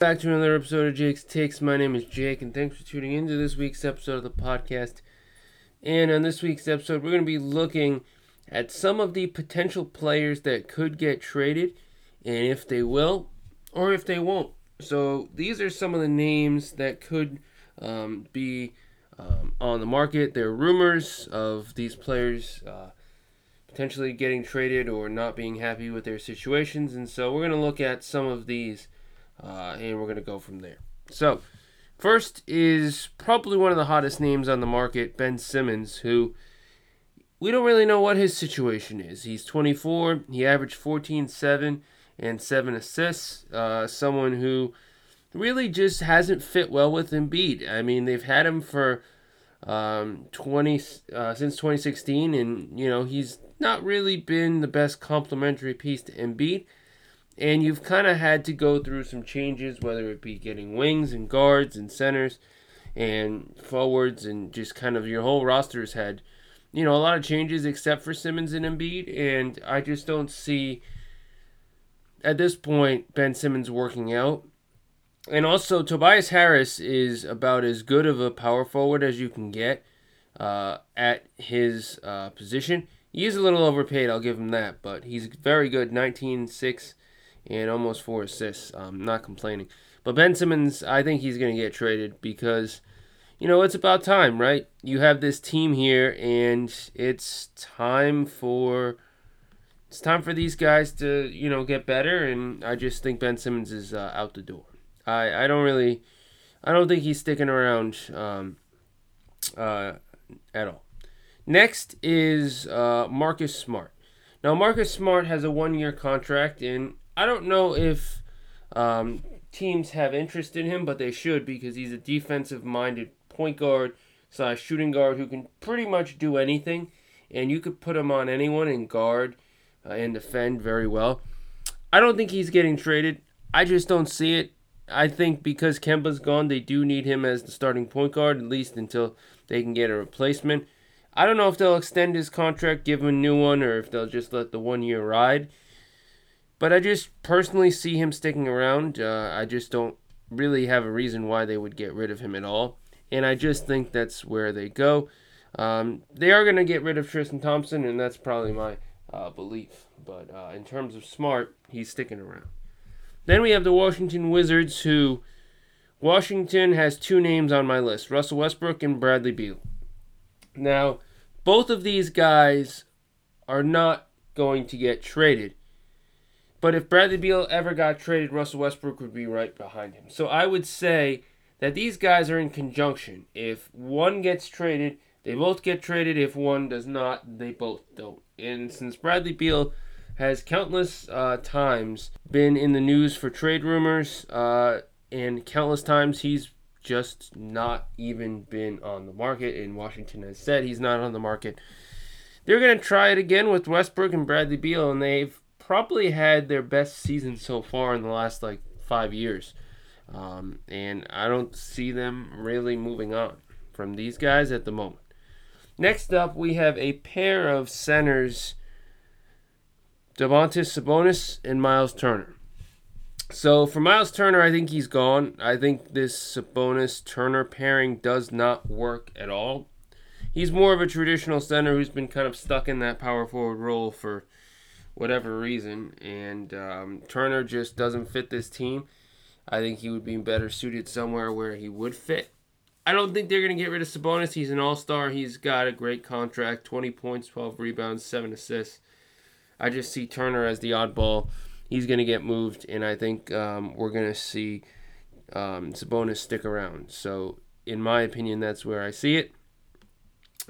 Back to another episode of Jake's Takes. My name is Jake, and thanks for tuning into this week's episode of the podcast. And on this week's episode, we're going to be looking at some of the potential players that could get traded, and if they will, or if they won't. So these are some of the names that could um, be um, on the market. There are rumors of these players uh, potentially getting traded or not being happy with their situations, and so we're going to look at some of these uh, and we're going to go from there. So, first is probably one of the hottest names on the market, Ben Simmons, who we don't really know what his situation is. He's 24, he averaged 14, 7, and 7 assists. Uh, someone who really just hasn't fit well with Embiid. I mean, they've had him for um, 20 uh, since 2016, and you know he's not really been the best complementary piece to Embiid and you've kind of had to go through some changes, whether it be getting wings and guards and centers and forwards, and just kind of your whole roster's had, you know, a lot of changes except for Simmons and Embiid, and I just don't see at this point Ben Simmons working out. And also, Tobias Harris is about as good of a power forward as you can get uh, at his uh, position. He is a little overpaid, I'll give him that, but he's very good 19 6 and almost four assists. I'm not complaining. But Ben Simmons, I think he's going to get traded because, you know, it's about time, right? You have this team here, and it's time for it's time for these guys to, you know, get better. And I just think Ben Simmons is uh, out the door. I I don't really, I don't think he's sticking around um, uh, at all. Next is uh, Marcus Smart. Now Marcus Smart has a one-year contract, and I don't know if um, teams have interest in him, but they should because he's a defensive minded point guard slash shooting guard who can pretty much do anything, and you could put him on anyone and guard uh, and defend very well. I don't think he's getting traded. I just don't see it. I think because Kemba's gone, they do need him as the starting point guard, at least until they can get a replacement. I don't know if they'll extend his contract, give him a new one, or if they'll just let the one year ride. But I just personally see him sticking around. Uh, I just don't really have a reason why they would get rid of him at all. And I just think that's where they go. Um, they are going to get rid of Tristan Thompson, and that's probably my uh, belief. But uh, in terms of smart, he's sticking around. Then we have the Washington Wizards, who Washington has two names on my list Russell Westbrook and Bradley Beal. Now, both of these guys are not going to get traded. But if Bradley Beal ever got traded, Russell Westbrook would be right behind him. So I would say that these guys are in conjunction. If one gets traded, they both get traded. If one does not, they both don't. And since Bradley Beal has countless uh, times been in the news for trade rumors, uh, and countless times he's just not even been on the market. And Washington has said he's not on the market. They're going to try it again with Westbrook and Bradley Beal, and they've probably had their best season so far in the last like five years. Um, and I don't see them really moving on from these guys at the moment. Next up, we have a pair of centers, Domantas Sabonis and Miles Turner. So for Miles Turner, I think he's gone. I think this Sabonis Turner pairing does not work at all. He's more of a traditional center who's been kind of stuck in that power forward role for whatever reason, and um, Turner just doesn't fit this team. I think he would be better suited somewhere where he would fit. I don't think they're going to get rid of Sabonis. He's an all star. He's got a great contract 20 points, 12 rebounds, 7 assists. I just see Turner as the oddball. He's going to get moved, and I think um, we're going to see um, Sabonis stick around. So, in my opinion, that's where I see it.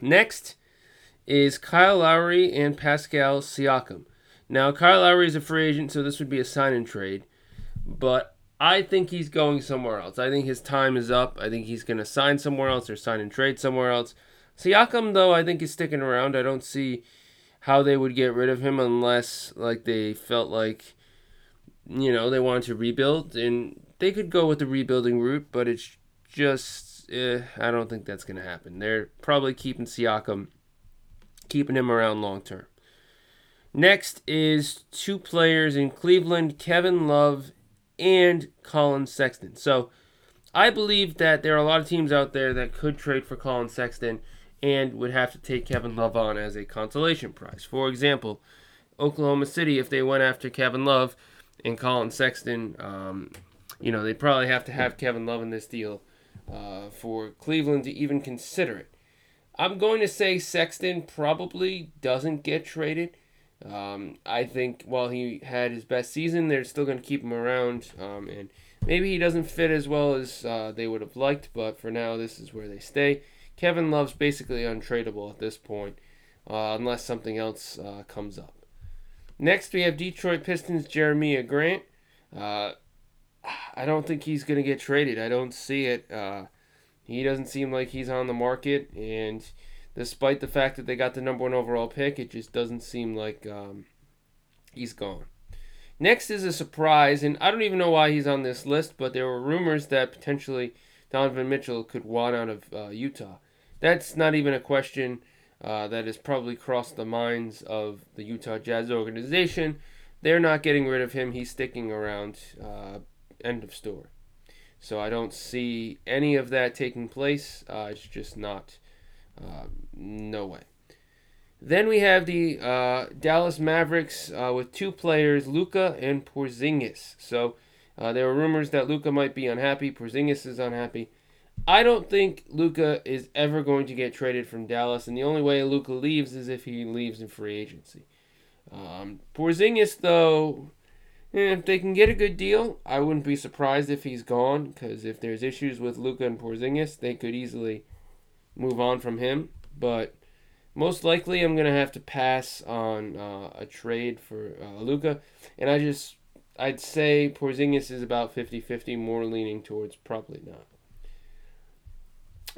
Next is Kyle Lowry and Pascal Siakam. Now, Kyle Lowry is a free agent, so this would be a sign and trade. But I think he's going somewhere else. I think his time is up. I think he's going to sign somewhere else or sign and trade somewhere else. Siakam, though, I think is sticking around. I don't see how they would get rid of him unless, like, they felt like, you know, they wanted to rebuild. And they could go with the rebuilding route, but it's just, eh, I don't think that's going to happen. They're probably keeping Siakam, keeping him around long term. Next is two players in Cleveland, Kevin Love and Collin Sexton. So I believe that there are a lot of teams out there that could trade for Collin Sexton and would have to take Kevin Love on as a consolation prize. For example, Oklahoma City, if they went after Kevin Love and Collin Sexton, um, you know, they'd probably have to have Kevin Love in this deal uh, for Cleveland to even consider it. I'm going to say Sexton probably doesn't get traded. Um, I think while he had his best season, they're still going to keep him around. Um, and maybe he doesn't fit as well as uh, they would have liked, but for now, this is where they stay. Kevin Love's basically untradeable at this point, uh, unless something else uh, comes up. Next, we have Detroit Pistons Jeremiah Grant. Uh, I don't think he's going to get traded. I don't see it. Uh, he doesn't seem like he's on the market, and despite the fact that they got the number one overall pick, it just doesn't seem like um, he's gone. Next is a surprise, and I don't even know why he's on this list, but there were rumors that potentially Donovan Mitchell could want out of uh, Utah. That's not even a question uh, that has probably crossed the minds of the Utah Jazz organization. They're not getting rid of him. He's sticking around. Uh, end of story. So I don't see any of that taking place. Uh, it's just not. Uh, no way. Then we have the uh, Dallas Mavericks uh, with two players, Luka and Porzingis. So uh, there were rumors that Luka might be unhappy. Porzingis is unhappy. I don't think Luka is ever going to get traded from Dallas, and the only way Luka leaves is if he leaves in free agency. Um, Porzingis, though, eh, if they can get a good deal, I wouldn't be surprised if he's gone. Because if there's issues with Luka and Porzingis, they could easily move on from him. But most likely, I'm gonna have to pass on uh, a trade for uh, Luka, and I just I'd say Porzingis is about 50-50, more leaning towards probably not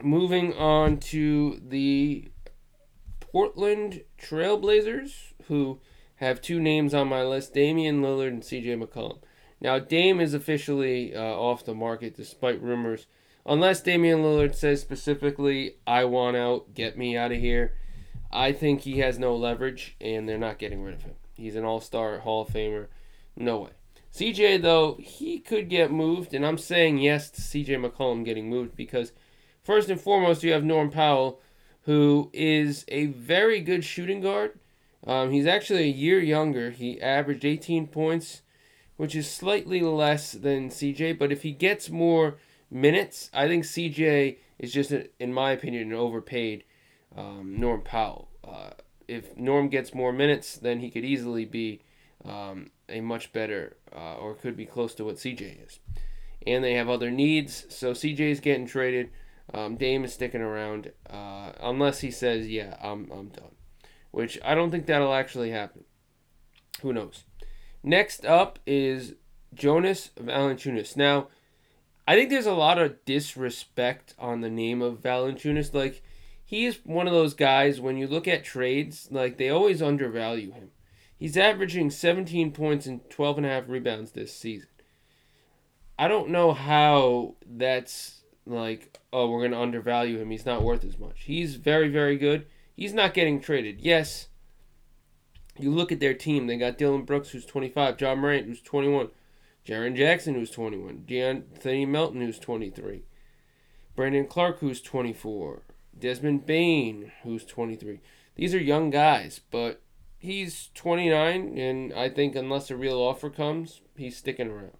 moving on to the Portland Trailblazers, who have two names on my list Damian Lillard and CJ McCollum. Now, Dame is officially uh, off the market despite rumors. Unless Damian Lillard says specifically, I want out, get me out of here, I think he has no leverage and they're not getting rid of him. He's an all star Hall of Famer. No way. CJ, though, he could get moved, and I'm saying yes to CJ McCollum getting moved because First and foremost, you have Norm Powell, who is a very good shooting guard. Um, he's actually a year younger. He averaged 18 points, which is slightly less than CJ. But if he gets more minutes, I think CJ is just, a, in my opinion, an overpaid um, Norm Powell. Uh, if Norm gets more minutes, then he could easily be um, a much better, uh, or could be close to what CJ is. And they have other needs, so CJ is getting traded. Um, Dame is sticking around uh, unless he says, "Yeah, I'm I'm done," which I don't think that'll actually happen. Who knows? Next up is Jonas Valanciunas. Now, I think there's a lot of disrespect on the name of Valanciunas. Like, he is one of those guys when you look at trades, like they always undervalue him. He's averaging 17 points and 12 and a half rebounds this season. I don't know how that's like, oh, we're going to undervalue him. He's not worth as much. He's very, very good. He's not getting traded. Yes, you look at their team. They got Dillon Brooks, who's 25, John Morant, who's 21, Jaren Jackson, who's 21, De'Anthony Melton, who's 23, Brandon Clarke, who's 24, Desmond Bane, who's 23. These are young guys, but he's 29, and I think unless a real offer comes, he's sticking around.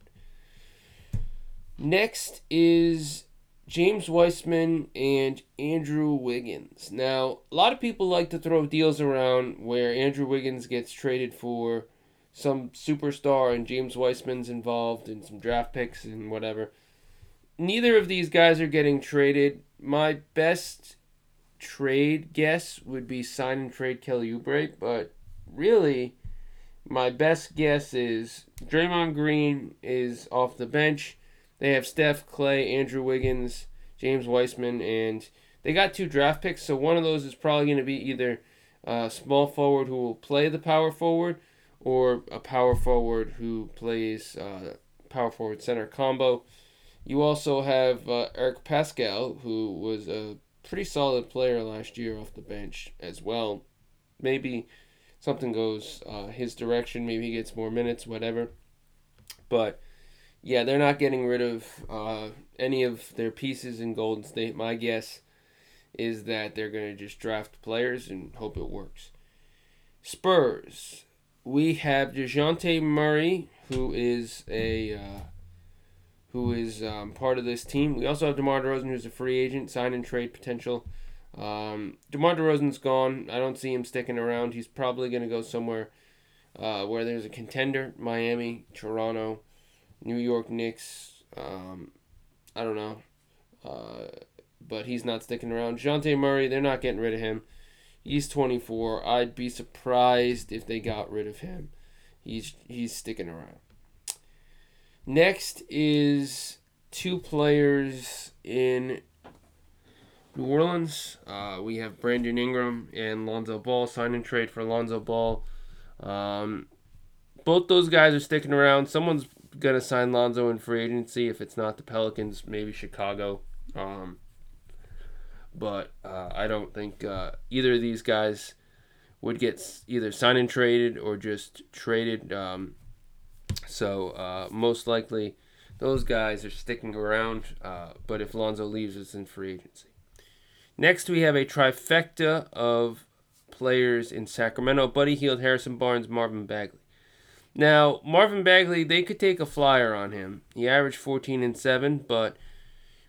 Next is James Wiseman and Andrew Wiggins. Now, a lot of people like to throw deals around where Andrew Wiggins gets traded for some superstar and James Wiseman's involved in some draft picks and whatever. Neither of these guys are getting traded. My best trade guess would be sign and trade Kelly Oubre, but really, my best guess is Draymond Green is off the bench. They have Steph, Clay, Andrew Wiggins, James Wiseman, and they got two draft picks. So one of those is probably going to be either a small forward who will play the power forward, or a power forward who plays uh, power forward center combo. You also have uh, Eric Paschall, who was a pretty solid player last year off the bench as well. Maybe something goes uh, his direction. Maybe he gets more minutes, whatever. But yeah, they're not getting rid of uh, any of their pieces in Golden State. My guess is that they're going to just draft players and hope it works. Spurs. We have Dejounte Murray, who is a uh, who is um, part of this team. We also have DeMar DeRozan, who's a free agent, sign and trade potential. Um, DeMar DeRozan's gone. I don't see him sticking around. He's probably going to go somewhere uh, where there's a contender Miami, Toronto, New York Knicks. Um, I don't know. Uh, but he's not sticking around. Dejounte Murray, they're not getting rid of him. He's 24. I'd be surprised if they got rid of him. He's he's sticking around. Next is two players in New Orleans. Uh, we have Brandon Ingram and Lonzo Ball sign and trade for Lonzo Ball. Um, both those guys are sticking around. Someone's gonna sign Lonzo in free agency. If it's not the Pelicans, maybe Chicago. Um, but uh, I don't think uh, either of these guys would get either signed and traded or just traded. Um, so uh, most likely, those guys are sticking around. Uh, but if Lonzo leaves, it's in free agency. Next, we have a trifecta of players in Sacramento: Buddy Hield, Harrison Barnes, Marvin Bagley. Now, Marvin Bagley, they could take a flyer on him. He averaged 14 and 7, but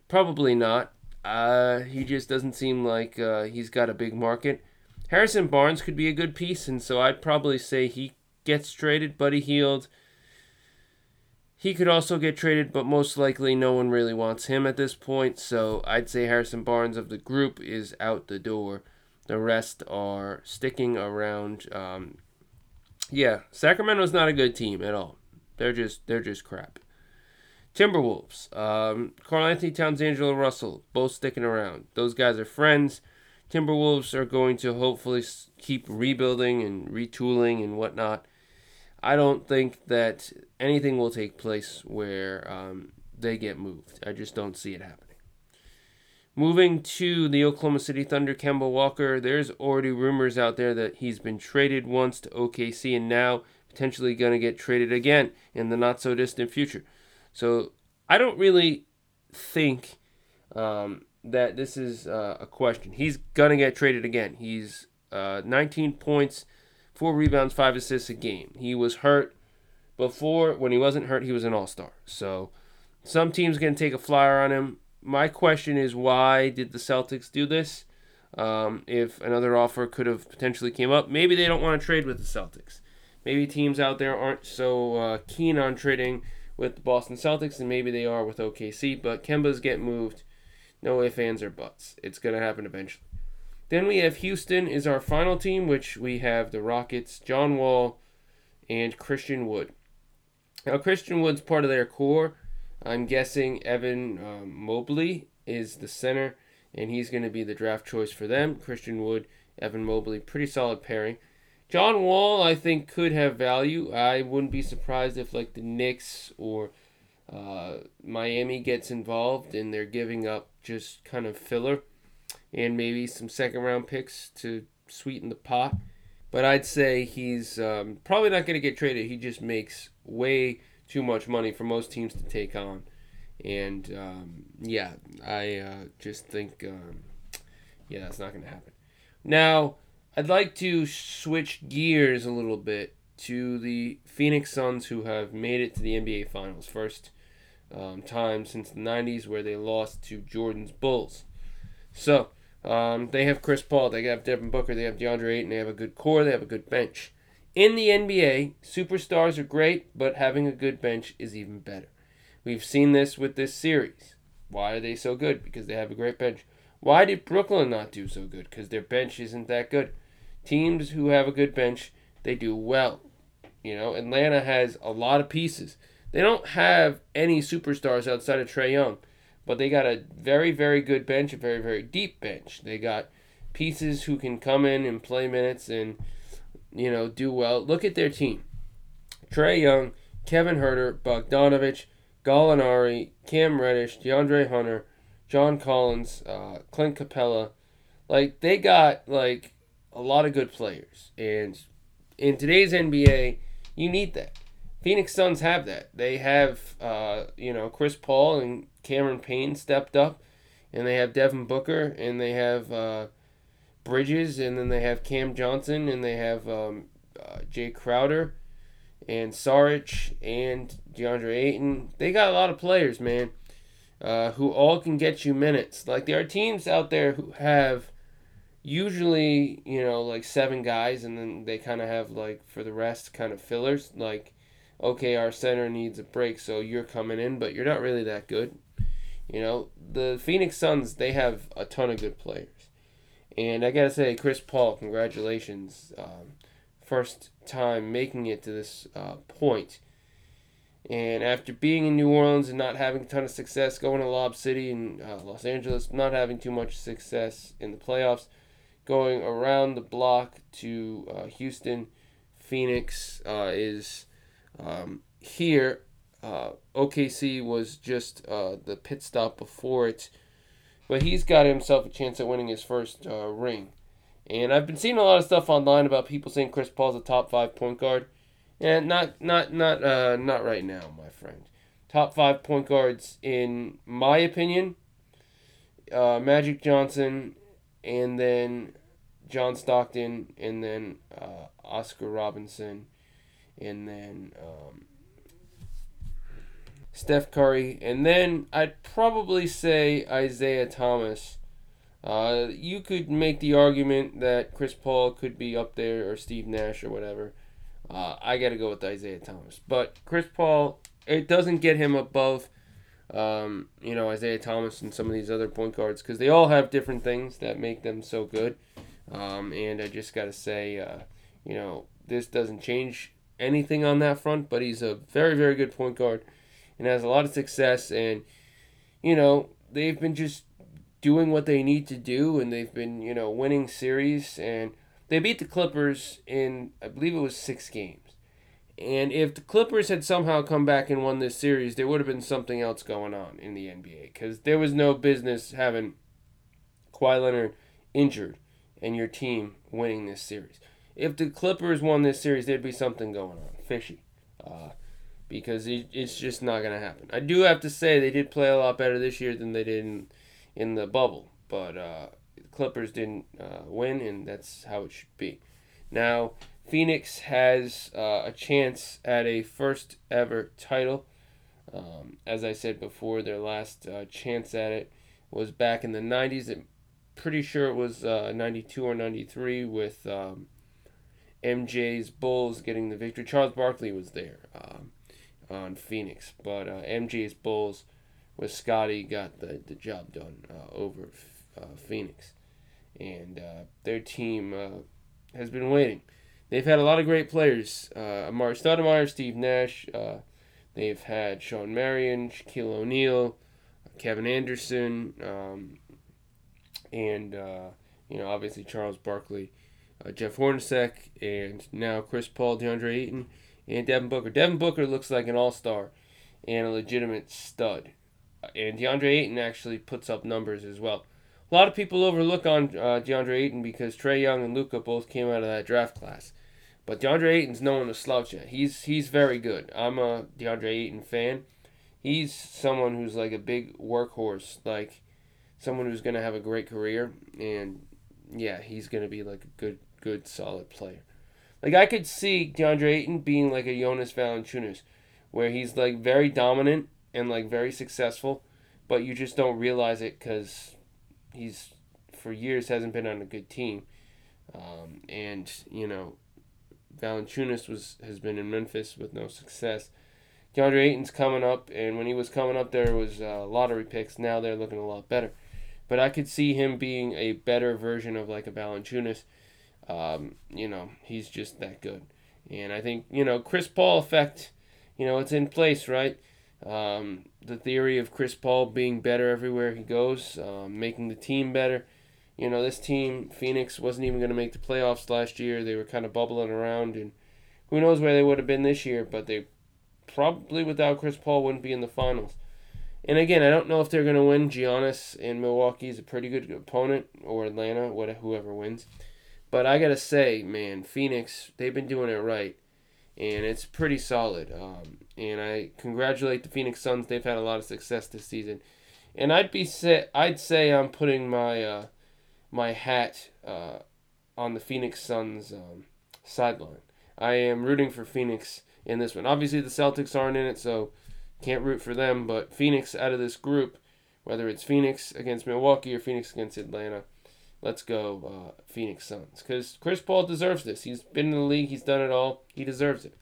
probably not. Uh, he just doesn't seem like uh, he's got a big market. Harrison Barnes could be a good piece, and so I'd probably say he gets traded. Buddy Hield, he could also get traded, but most likely no one really wants him at this point. So I'd say Harrison Barnes of the group is out the door. The rest are sticking around. Um, yeah, Sacramento's not a good team at all. They're just they're just crap. Timberwolves. Um, Karl-Anthony Towns, Angelo Russell, both sticking around. Those guys are friends. Timberwolves are going to hopefully keep rebuilding and retooling and whatnot. I don't think that anything will take place where um, they get moved. I just don't see it happening. Moving to the Oklahoma City Thunder, Kemba Walker, there's already rumors out there that he's been traded once to OKC and now potentially going to get traded again in the not so distant future. So I don't really think um, that this is uh, a question. He's gonna get traded again. He's uh, 19 points, four rebounds, five assists a game. He was hurt before. When he wasn't hurt, he was an all star. So some teams gonna take a flyer on him. My question is, why did the Celtics do this? Um, if another offer could have potentially came up, maybe they don't want to trade with the Celtics. Maybe teams out there aren't so uh, keen on trading with the Boston Celtics, and maybe they are with OKC. But Kemba's get moved. No ifs, ands, or buts. It's going to happen eventually. Then we have Houston is our final team, which we have the Rockets, John Wall, and Christian Wood. Now Christian Wood's part of their core. I'm guessing Evan um, Mobley is the center, and he's going to be the draft choice for them. Christian Wood, Evan Mobley, pretty solid pairing. John Wall, I think, could have value. I wouldn't be surprised if, like, the Knicks or uh, Miami gets involved and they're giving up just kind of filler and maybe some second round picks to sweeten the pot. But I'd say he's um, probably not going to get traded. He just makes way too much money for most teams to take on. And um, yeah, I uh, just think, um, yeah, that's not going to happen. Now, I'd like to switch gears a little bit to the Phoenix Suns, who have made it to the NBA Finals. First um, time since the 90s where they lost to Jordan's Bulls. So, um, they have Chris Paul, they have Devin Booker, they have DeAndre Ayton, they have a good core, they have a good bench. In the NBA, superstars are great, but having a good bench is even better. We've seen this with this series. Why are they so good? Because they have a great bench. Why did Brooklyn not do so good? Because their bench isn't that good teams who have a good bench, they do well. You know, Atlanta has a lot of pieces. They don't have any superstars outside of Trae Young, but they got a very, very good bench, a very, very deep bench. They got pieces who can come in and play minutes and, you know, do well. Look at their team Trae Young, Kevin Huerter, Bogdanovich, Gallinari, Cam Reddish, DeAndre Hunter, John Collins, uh, Clint Capela. Like, they got, like, a lot of good players. And in today's NBA, you need that. Phoenix Suns have that. They have, uh, you know, Chris Paul and Cameron Payne stepped up, and they have Devin Booker, and they have uh, Bridges, and then they have Cam Johnson, and they have um, uh, Jae Crowder, and Saric, and DeAndre Ayton. They got a lot of players, man, uh, who all can get you minutes. Like there are teams out there who have usually, you know, like seven guys, and then they kind of have like for the rest kind of fillers. Like, okay, our center needs a break, so you're coming in, but you're not really that good. You know, the Phoenix Suns they have a ton of good players, and I gotta say, Chris Paul, congratulations, um, first time making it to this uh, point. And after being in New Orleans and not having a ton of success, going to Lob City and uh, Los Angeles, not having too much success in the playoffs, going around the block to uh, Houston, Phoenix uh, is um, here. Uh, OKC was just uh, the pit stop before it, but he's got himself a chance at winning his first uh, ring. And I've been seeing a lot of stuff online about people saying Chris Paul's a top five point guard, and not not not uh, not right now, my friend. Top five point guards in my opinion. Magic Johnson and then John Stockton, and then uh, Oscar Robinson, and then um, Steph Curry, and then I'd probably say Isaiah Thomas. Uh, you could make the argument that Chris Paul could be up there or Steve Nash or whatever. Uh, I got to go with Isaiah Thomas. But Chris Paul, it doesn't get him above um, you know, Isaiah Thomas and some of these other point guards because they all have different things that make them so good. Um, and I just got to say, uh, you know, this doesn't change anything on that front, but he's a very, very good point guard and has a lot of success. And, you know, they've been just doing what they need to do and they've been, you know, winning series. And they beat the Clippers in, I believe it was six games. And if the Clippers had somehow come back and won this series, there would have been something else going on in the NBA because there was no business having Kawhi Leonard injured and your team winning this series. If the Clippers won this series, there'd be something going on, fishy, uh, because it, it's just not going to happen. I do have to say they did play a lot better this year than they did in, in the bubble, but uh, the Clippers didn't uh, win, and that's how it should be. Now, Phoenix has uh, a chance at a first ever title. Um, as I said before, their last uh, chance at it was back in the 90s. I'm pretty sure it was uh, 92 or 93 with um, MJ's Bulls getting the victory. Charles Barkley was there um, on Phoenix, but uh, MJ's Bulls with Scottie got the, the job done uh, over uh, Phoenix. And their team has been waiting they've had a lot of great players. Uh, Amar'e Stoudemire, Steve Nash. Uh, they've had Shawn Marion, Shaquille O'Neal, Kevin Anderson, um, and uh, you know obviously Charles Barkley, uh, Jeff Hornacek, and now Chris Paul, DeAndre Ayton, and Devin Booker. Devin Booker looks like an all star and a legitimate stud. And DeAndre Ayton actually puts up numbers as well. A lot of people overlook on uh, DeAndre Ayton because Trae Young and Luka both came out of that draft class. But DeAndre Ayton's no one to slouch at. He's he's very good. I'm a DeAndre Ayton fan. He's someone who's like a big workhorse, like someone who's gonna have a great career, and yeah, he's gonna be like a good, good, solid player. Like I could see DeAndre Ayton being like a Jonas Valanciunas, where he's like very dominant and like very successful, but you just don't realize it because he's for years hasn't been on a good team, um, and you know Valanciunas was has been in Memphis with no success. DeAndre Ayton's coming up, and when he was coming up, there was uh, lottery picks. Now they're looking a lot better, but I could see him being a better version of like a Valanciunas. Um, you know, he's just that good, and I think you know Chris Paul effect. You know, it's in place, right? Um, the theory of Chris Paul being better everywhere he goes, um, making the team better you know, this team, Phoenix, wasn't even going to make the playoffs last year. They were kind of bubbling around, and who knows where they would have been this year, but they probably without Chris Paul wouldn't be in the finals. And again, I don't know if they're going to win. Giannis in Milwaukee is a pretty good opponent, or Atlanta, whatever, whoever wins. But I got to say, man, Phoenix, they've been doing it right. and it's pretty solid. Um, and I congratulate the Phoenix Suns. They've had a lot of success this season, and I'd be say I'd say I'm putting my uh, my hat uh, on the Phoenix Suns um, sideline. I am rooting for Phoenix in this one. Obviously, the Celtics aren't in it, so can't root for them. But Phoenix out of this group, whether it's Phoenix against Milwaukee or Phoenix against Atlanta, let's go uh, Phoenix Suns. Because Chris Paul deserves this. He's been in the league. He's done it all. He deserves it.